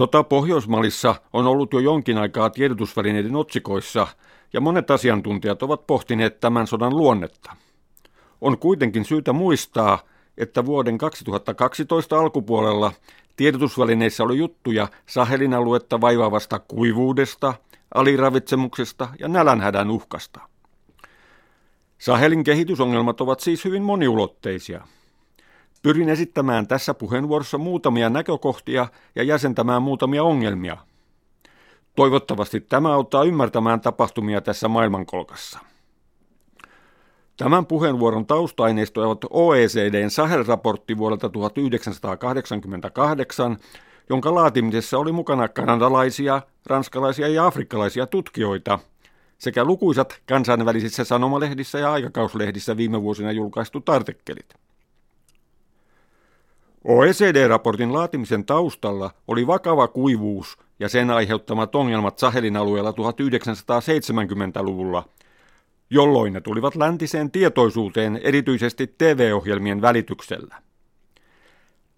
Sota Pohjoismalissa on ollut jo jonkin aikaa tiedotusvälineiden otsikoissa, ja monet asiantuntijat ovat pohtineet tämän sodan luonnetta. On kuitenkin syytä muistaa, että vuoden 2012 alkupuolella tiedotusvälineissä oli juttuja Sahelin aluetta vaivaavasta kuivuudesta, aliravitsemuksesta ja nälänhädän uhkasta. Sahelin kehitysongelmat ovat siis hyvin moniulotteisia – Pyrin esittämään tässä puheenvuorossa muutamia näkökohtia ja jäsentämään muutamia ongelmia. Toivottavasti tämä auttaa ymmärtämään tapahtumia tässä maailmankolkassa. Tämän puheenvuoron taustaineistoja ovat OECDn Sahel-raportti vuodelta 1988, jonka laatimisessa oli mukana kanadalaisia, ranskalaisia ja afrikkalaisia tutkijoita sekä lukuisat kansainvälisissä sanomalehdissä ja aikakauslehdissä viime vuosina julkaistut artikkelit. OECD-raportin laatimisen taustalla oli vakava kuivuus ja sen aiheuttamat ongelmat Sahelin alueella 1970-luvulla, jolloin ne tulivat läntiseen tietoisuuteen erityisesti TV-ohjelmien välityksellä.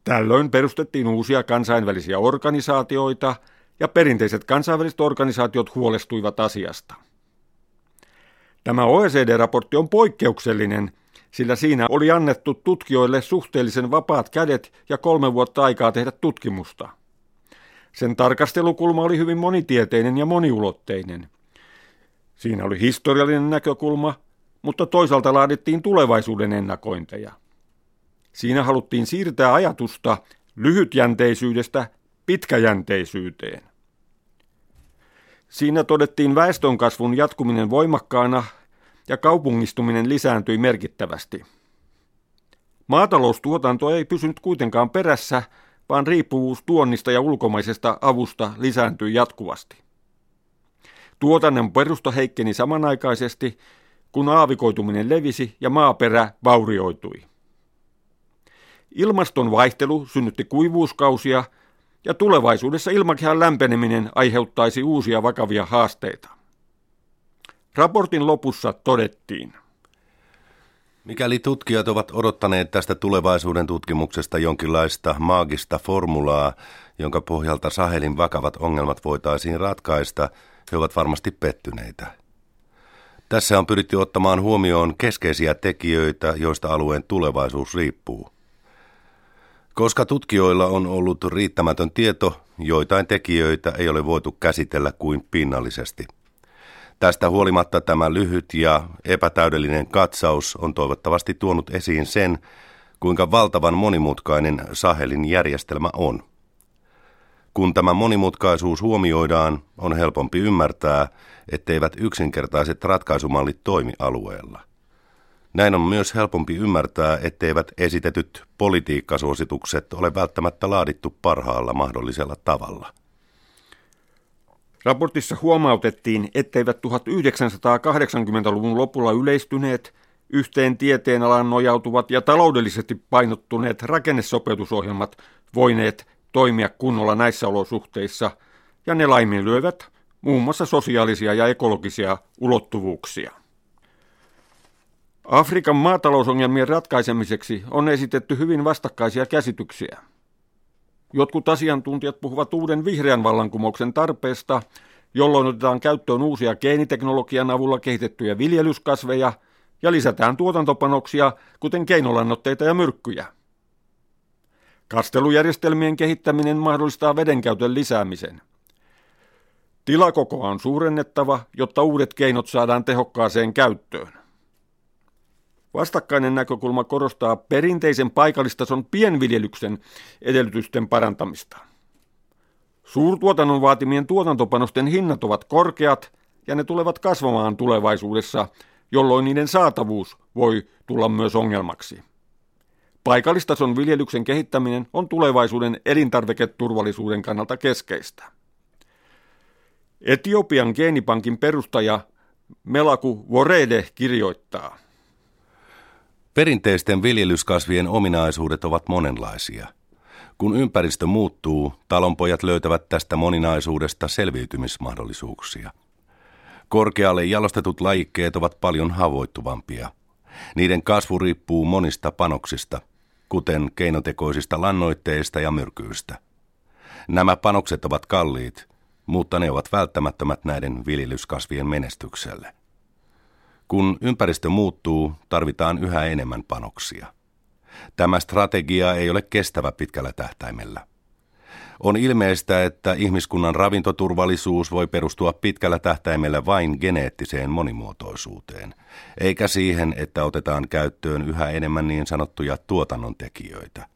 Tällöin perustettiin uusia kansainvälisiä organisaatioita ja perinteiset kansainväliset organisaatiot huolestuivat asiasta. Tämä OECD-raportti on poikkeuksellinen – sillä siinä oli annettu tutkijoille suhteellisen vapaat kädet ja kolme vuotta aikaa tehdä tutkimusta. Sen tarkastelukulma oli hyvin monitieteinen ja moniulotteinen. Siinä oli historiallinen näkökulma, mutta toisaalta laadittiin tulevaisuuden ennakointeja. Siinä haluttiin siirtää ajatusta lyhytjänteisyydestä pitkäjänteisyyteen. Siinä todettiin väestönkasvun jatkuminen voimakkaana ja kaupungistuminen lisääntyi merkittävästi. Maataloustuotanto ei pysynyt kuitenkaan perässä, vaan riippuvuus tuonnista ja ulkomaisesta avusta lisääntyi jatkuvasti. Tuotannon perusta heikkeni samanaikaisesti, kun aavikoituminen levisi ja maaperä vaurioitui. Ilmaston vaihtelu synnytti kuivuuskausia ja tulevaisuudessa ilmakehän lämpeneminen aiheuttaisi uusia vakavia haasteita. Raportin lopussa todettiin. Mikäli tutkijat ovat odottaneet tästä tulevaisuuden tutkimuksesta jonkinlaista maagista formulaa, jonka pohjalta Sahelin vakavat ongelmat voitaisiin ratkaista, he ovat varmasti pettyneitä. Tässä on pyritty ottamaan huomioon keskeisiä tekijöitä, joista alueen tulevaisuus riippuu. Koska tutkijoilla on ollut riittämätön tieto, joitain tekijöitä ei ole voitu käsitellä kuin pinnallisesti – Tästä huolimatta tämä lyhyt ja epätäydellinen katsaus on toivottavasti tuonut esiin sen, kuinka valtavan monimutkainen Sahelin järjestelmä on. Kun tämä monimutkaisuus huomioidaan, on helpompi ymmärtää, etteivät yksinkertaiset ratkaisumallit toimi alueella. Näin on myös helpompi ymmärtää, etteivät esitetyt politiikkasuositukset ole välttämättä laadittu parhaalla mahdollisella tavalla. Raportissa huomautettiin, etteivät 1980-luvun lopulla yleistyneet, yhteen tieteenalan nojautuvat ja taloudellisesti painottuneet rakennesopeutusohjelmat voineet toimia kunnolla näissä olosuhteissa, ja ne laiminlyövät muun muassa sosiaalisia ja ekologisia ulottuvuuksia. Afrikan maatalousongelmien ratkaisemiseksi on esitetty hyvin vastakkaisia käsityksiä. Jotkut asiantuntijat puhuvat uuden vihreän vallankumouksen tarpeesta, jolloin otetaan käyttöön uusia geeniteknologian avulla kehitettyjä viljelyskasveja ja lisätään tuotantopanoksia, kuten keinolannoitteita ja myrkkyjä. Kastelujärjestelmien kehittäminen mahdollistaa vedenkäytön lisäämisen. Tilakokoa on suurennettava, jotta uudet keinot saadaan tehokkaaseen käyttöön. Vastakkainen näkökulma korostaa perinteisen paikallistason pienviljelyksen edellytysten parantamista. Suurtuotannon vaatimien tuotantopanosten hinnat ovat korkeat ja ne tulevat kasvamaan tulevaisuudessa, jolloin niiden saatavuus voi tulla myös ongelmaksi. Paikallistason viljelyksen kehittäminen on tulevaisuuden elintarviketurvallisuuden kannalta keskeistä. Etiopian geenipankin perustaja Melaku Vorede kirjoittaa – Perinteisten viljelyskasvien ominaisuudet ovat monenlaisia. Kun ympäristö muuttuu, talonpojat löytävät tästä moninaisuudesta selviytymismahdollisuuksia. Korkealle jalostetut lajikkeet ovat paljon havoittuvampia. Niiden kasvu riippuu monista panoksista, kuten keinotekoisista lannoitteista ja myrkyistä. Nämä panokset ovat kalliit, mutta ne ovat välttämättömät näiden viljelyskasvien menestykselle. Kun ympäristö muuttuu, tarvitaan yhä enemmän panoksia. Tämä strategia ei ole kestävä pitkällä tähtäimellä. On ilmeistä, että ihmiskunnan ravintoturvallisuus voi perustua pitkällä tähtäimellä vain geneettiseen monimuotoisuuteen, eikä siihen, että otetaan käyttöön yhä enemmän niin sanottuja tuotannontekijöitä.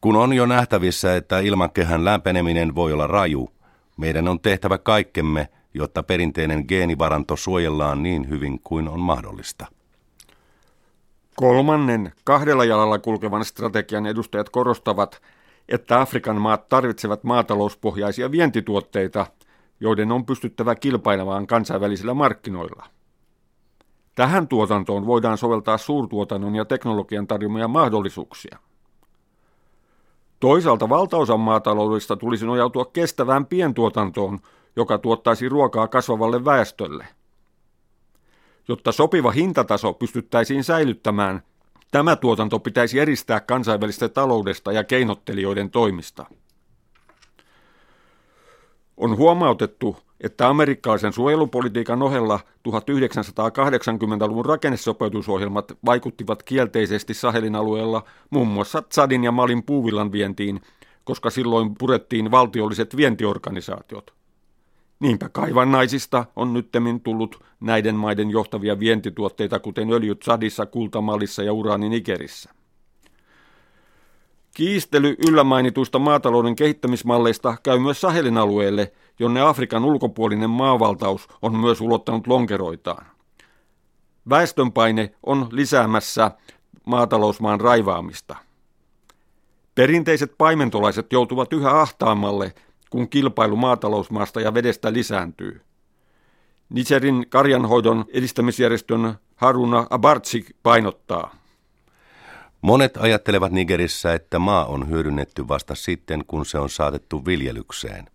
Kun on jo nähtävissä, että ilmankehän lämpeneminen voi olla raju, meidän on tehtävä kaikkemme, jotta perinteinen geenivaranto suojellaan niin hyvin kuin on mahdollista. Kolmannen kahdella jalalla kulkevan strategian edustajat korostavat, että Afrikan maat tarvitsevat maatalouspohjaisia vientituotteita, joiden on pystyttävä kilpailemaan kansainvälisillä markkinoilla. Tähän tuotantoon voidaan soveltaa suurtuotannon ja teknologian tarjoamia mahdollisuuksia. Toisaalta valtaosan maataloudesta tulisi nojautua kestävään pientuotantoon, joka tuottaisi ruokaa kasvavalle väestölle. Jotta sopiva hintataso pystyttäisiin säilyttämään, Tämä tuotanto pitäisi eristää kansainvälistä taloudesta ja keinottelijoiden toimista. On huomautettu, että amerikkalaisen suojelupolitiikan ohella 1980-luvun rakennesopeutusohjelmat vaikuttivat kielteisesti Sahelin alueella muun muassa Tsadin ja Malin puuvillan vientiin, koska silloin purettiin valtiolliset vientiorganisaatiot. Niinpä kaivannaisista on nyttemmin tullut näiden maiden johtavia vientituotteita, kuten öljyt Sadissa, kultamalissa ja uraani Nigerissä. Kiistely yllämainituista maatalouden kehittämismalleista käy myös Sahelin alueelle, jonne Afrikan ulkopuolinen maavaltaus on myös ulottanut lonkeroitaan. Väestönpaine on lisäämässä maatalousmaan raivaamista. Perinteiset paimentolaiset joutuvat yhä ahtaammalle kun kilpailu maatalousmaasta ja vedestä lisääntyy. Nigerin karjanhoidon edistämisjärjestön Haruna Abartsik painottaa. Monet ajattelevat Nigerissä, että maa on hyödynnetty vasta sitten, kun se on saatettu viljelykseen.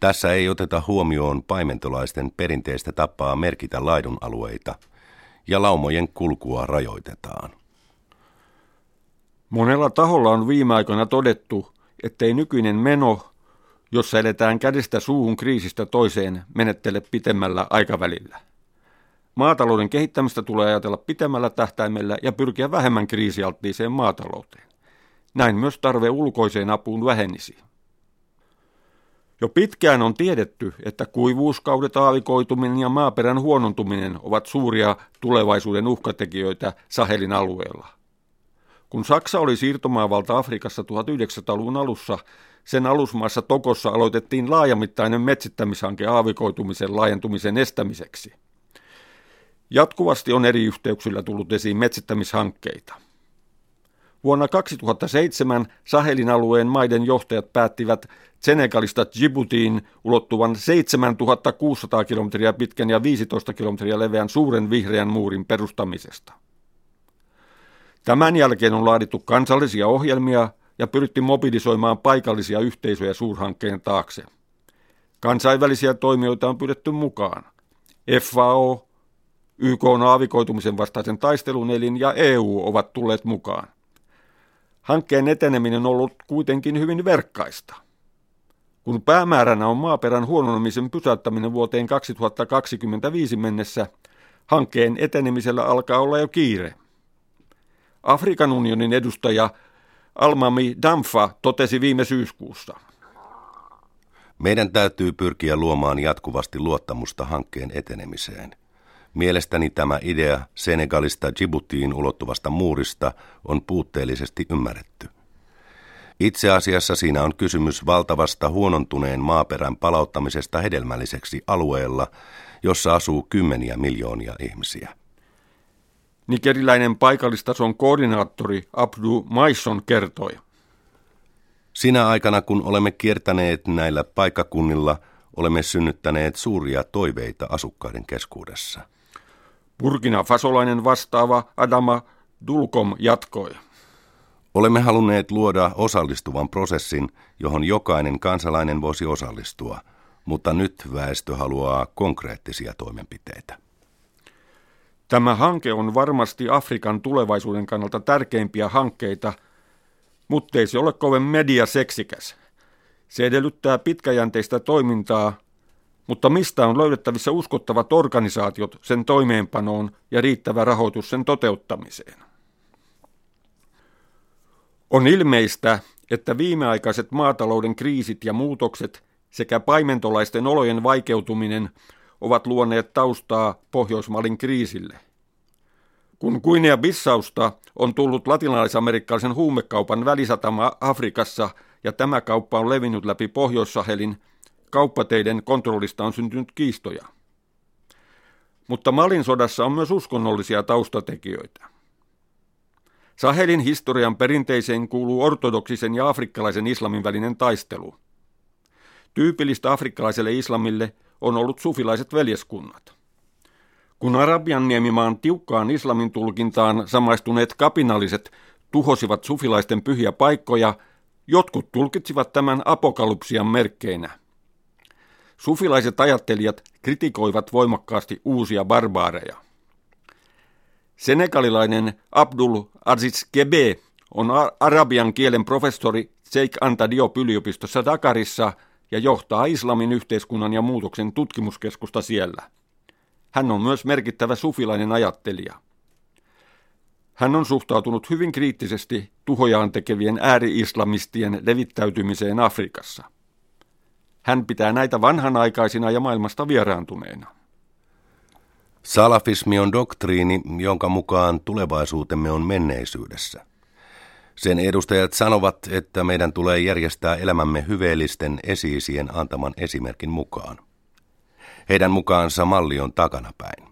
Tässä ei oteta huomioon paimentolaisten perinteistä tapaa merkitä laidun alueita, ja laumojen kulkua rajoitetaan. Monella taholla on viime aikoina todettu, ettei nykyinen meno jossa eletään kädestä suuhun kriisistä toiseen, menettele pitemmällä aikavälillä. Maatalouden kehittämistä tulee ajatella pitemmällä tähtäimellä ja pyrkiä vähemmän kriisialttiiseen maatalouteen. Näin myös tarve ulkoiseen apuun vähenisi. Jo pitkään on tiedetty, että kuivuuskaudet, aavikoituminen ja maaperän huonontuminen ovat suuria tulevaisuuden uhkatekijöitä Sahelin alueella. Kun Saksa oli siirtomaavalta Afrikassa 1900-luvun alussa, sen alusmaassa Tokossa aloitettiin laajamittainen metsittämishanke aavikoitumisen laajentumisen estämiseksi. Jatkuvasti on eri yhteyksillä tullut esiin metsittämishankkeita. Vuonna 2007 Sahelin alueen maiden johtajat päättivät Senegalista Djiboutiin ulottuvan 7600 kilometriä pitkän ja 15 kilometriä leveän suuren vihreän muurin perustamisesta. Tämän jälkeen on laadittu kansallisia ohjelmia, ja pyritti mobilisoimaan paikallisia yhteisöjä suurhankkeen taakse. Kansainvälisiä toimijoita on pyydetty mukaan. FAO, YK on aavikoitumisen vastaisen taistelun elin ja EU ovat tulleet mukaan. Hankkeen eteneminen on ollut kuitenkin hyvin verkkaista. Kun päämääränä on maaperän huononemisen pysäyttäminen vuoteen 2025 mennessä, hankkeen etenemisellä alkaa olla jo kiire. Afrikan unionin edustaja Almami Damfa totesi viime syyskuussa. Meidän täytyy pyrkiä luomaan jatkuvasti luottamusta hankkeen etenemiseen. Mielestäni tämä idea Senegalista Djiboutiin ulottuvasta muurista on puutteellisesti ymmärretty. Itse asiassa siinä on kysymys valtavasta huonontuneen maaperän palauttamisesta hedelmälliseksi alueella, jossa asuu kymmeniä miljoonia ihmisiä. Nigeriläinen paikallistason koordinaattori Abdu Maison kertoi. Sinä aikana, kun olemme kiertäneet näillä paikkakunnilla, olemme synnyttäneet suuria toiveita asukkaiden keskuudessa. Burkina Fasolainen vastaava Adama Dulkom jatkoi. Olemme halunneet luoda osallistuvan prosessin, johon jokainen kansalainen voisi osallistua, mutta nyt väestö haluaa konkreettisia toimenpiteitä. Tämä hanke on varmasti Afrikan tulevaisuuden kannalta tärkeimpiä hankkeita, mutta ei se ole kovin mediaseksikäs. Se edellyttää pitkäjänteistä toimintaa, mutta mistä on löydettävissä uskottavat organisaatiot sen toimeenpanoon ja riittävä rahoitus sen toteuttamiseen? On ilmeistä, että viimeaikaiset maatalouden kriisit ja muutokset sekä paimentolaisten olojen vaikeutuminen ovat luoneet taustaa Pohjoismalin kriisille. Kun Guinea-Bissausta on tullut latinalaisamerikkalaisen huumekaupan välisatama Afrikassa ja tämä kauppa on levinnyt läpi Pohjois-Sahelin, kauppateiden kontrollista on syntynyt kiistoja. Mutta Malin sodassa on myös uskonnollisia taustatekijöitä. Sahelin historian perinteiseen kuuluu ortodoksisen ja afrikkalaisen islamin välinen taistelu. Tyypillistä afrikkalaiselle islamille on ollut sufilaiset veljeskunnat. Kun Arabian niemimaan tiukkaan islamin tulkintaan samaistuneet kapinalliset tuhosivat sufilaisten pyhiä paikkoja, jotkut tulkitsivat tämän apokalypsian merkkeinä. Sufilaiset ajattelijat kritikoivat voimakkaasti uusia barbaareja. Senegalilainen Abdul Aziz Kebe on arabian kielen professori Sheikh Anta Diop yliopistossa Dakarissa ja johtaa islamin yhteiskunnan ja muutoksen tutkimuskeskusta siellä. Hän on myös merkittävä sufilainen ajattelija. Hän on suhtautunut hyvin kriittisesti tuhojaan tekevien ääri-islamistien levittäytymiseen Afrikassa. Hän pitää näitä vanhanaikaisina ja maailmasta vieraantuneena. Salafismi on doktriini, jonka mukaan tulevaisuutemme on menneisyydessä. Sen edustajat sanovat, että meidän tulee järjestää elämämme hyveellisten esiisien antaman esimerkin mukaan. Heidän mukaansa malli on takanapäin.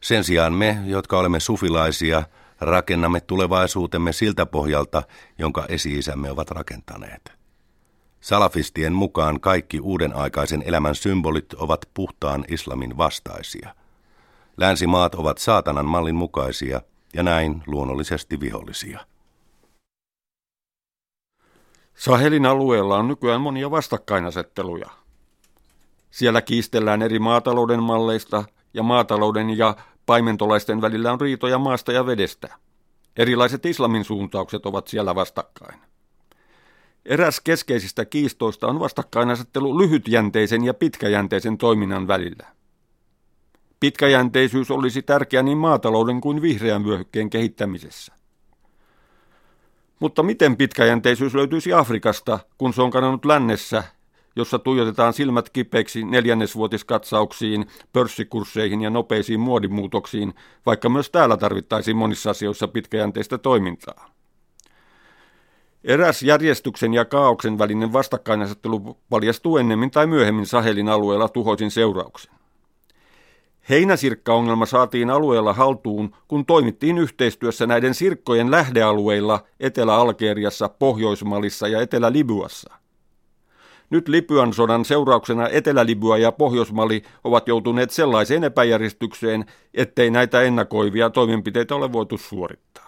Sen sijaan me, jotka olemme sufilaisia, rakennamme tulevaisuutemme siltä pohjalta, jonka esi-isämme ovat rakentaneet. Salafistien mukaan kaikki uuden aikaisen elämän symbolit ovat puhtaan islamin vastaisia – Länsimaat ovat saatanan mallin mukaisia ja näin luonnollisesti vihollisia. Sahelin alueella on nykyään monia vastakkainasetteluja. Siellä kiistellään eri maatalouden malleista ja maatalouden ja paimentolaisten välillä on riitoja maasta ja vedestä. Erilaiset islamin suuntaukset ovat siellä vastakkain. Eräs keskeisistä kiistoista on vastakkainasettelu lyhytjänteisen ja pitkäjänteisen toiminnan välillä. Pitkäjänteisyys olisi tärkeä niin maatalouden kuin vihreän vyöhykkeen kehittämisessä. Mutta miten pitkäjänteisyys löytyisi Afrikasta, kun se on kadonnut lännessä, jossa tuijotetaan silmät kipeiksi neljännesvuotiskatsauksiin, pörssikursseihin ja nopeisiin muodimuutoksiin, vaikka myös täällä tarvittaisiin monissa asioissa pitkäjänteistä toimintaa. Eräs järjestyksen ja kaauksen välinen vastakkainasettelu paljastuu ennemmin tai myöhemmin Sahelin alueella tuhoisin seurauksen. Heinäsirkkaongelma saatiin alueella haltuun, kun toimittiin yhteistyössä näiden sirkkojen lähdealueilla Etelä-Algeriassa, Pohjoismalissa ja Etelä-Libyassa. Nyt Libyan sodan seurauksena Etelä-Libya ja Pohjoismali ovat joutuneet sellaiseen epäjärjestykseen, ettei näitä ennakoivia toimenpiteitä ole voitu suorittaa.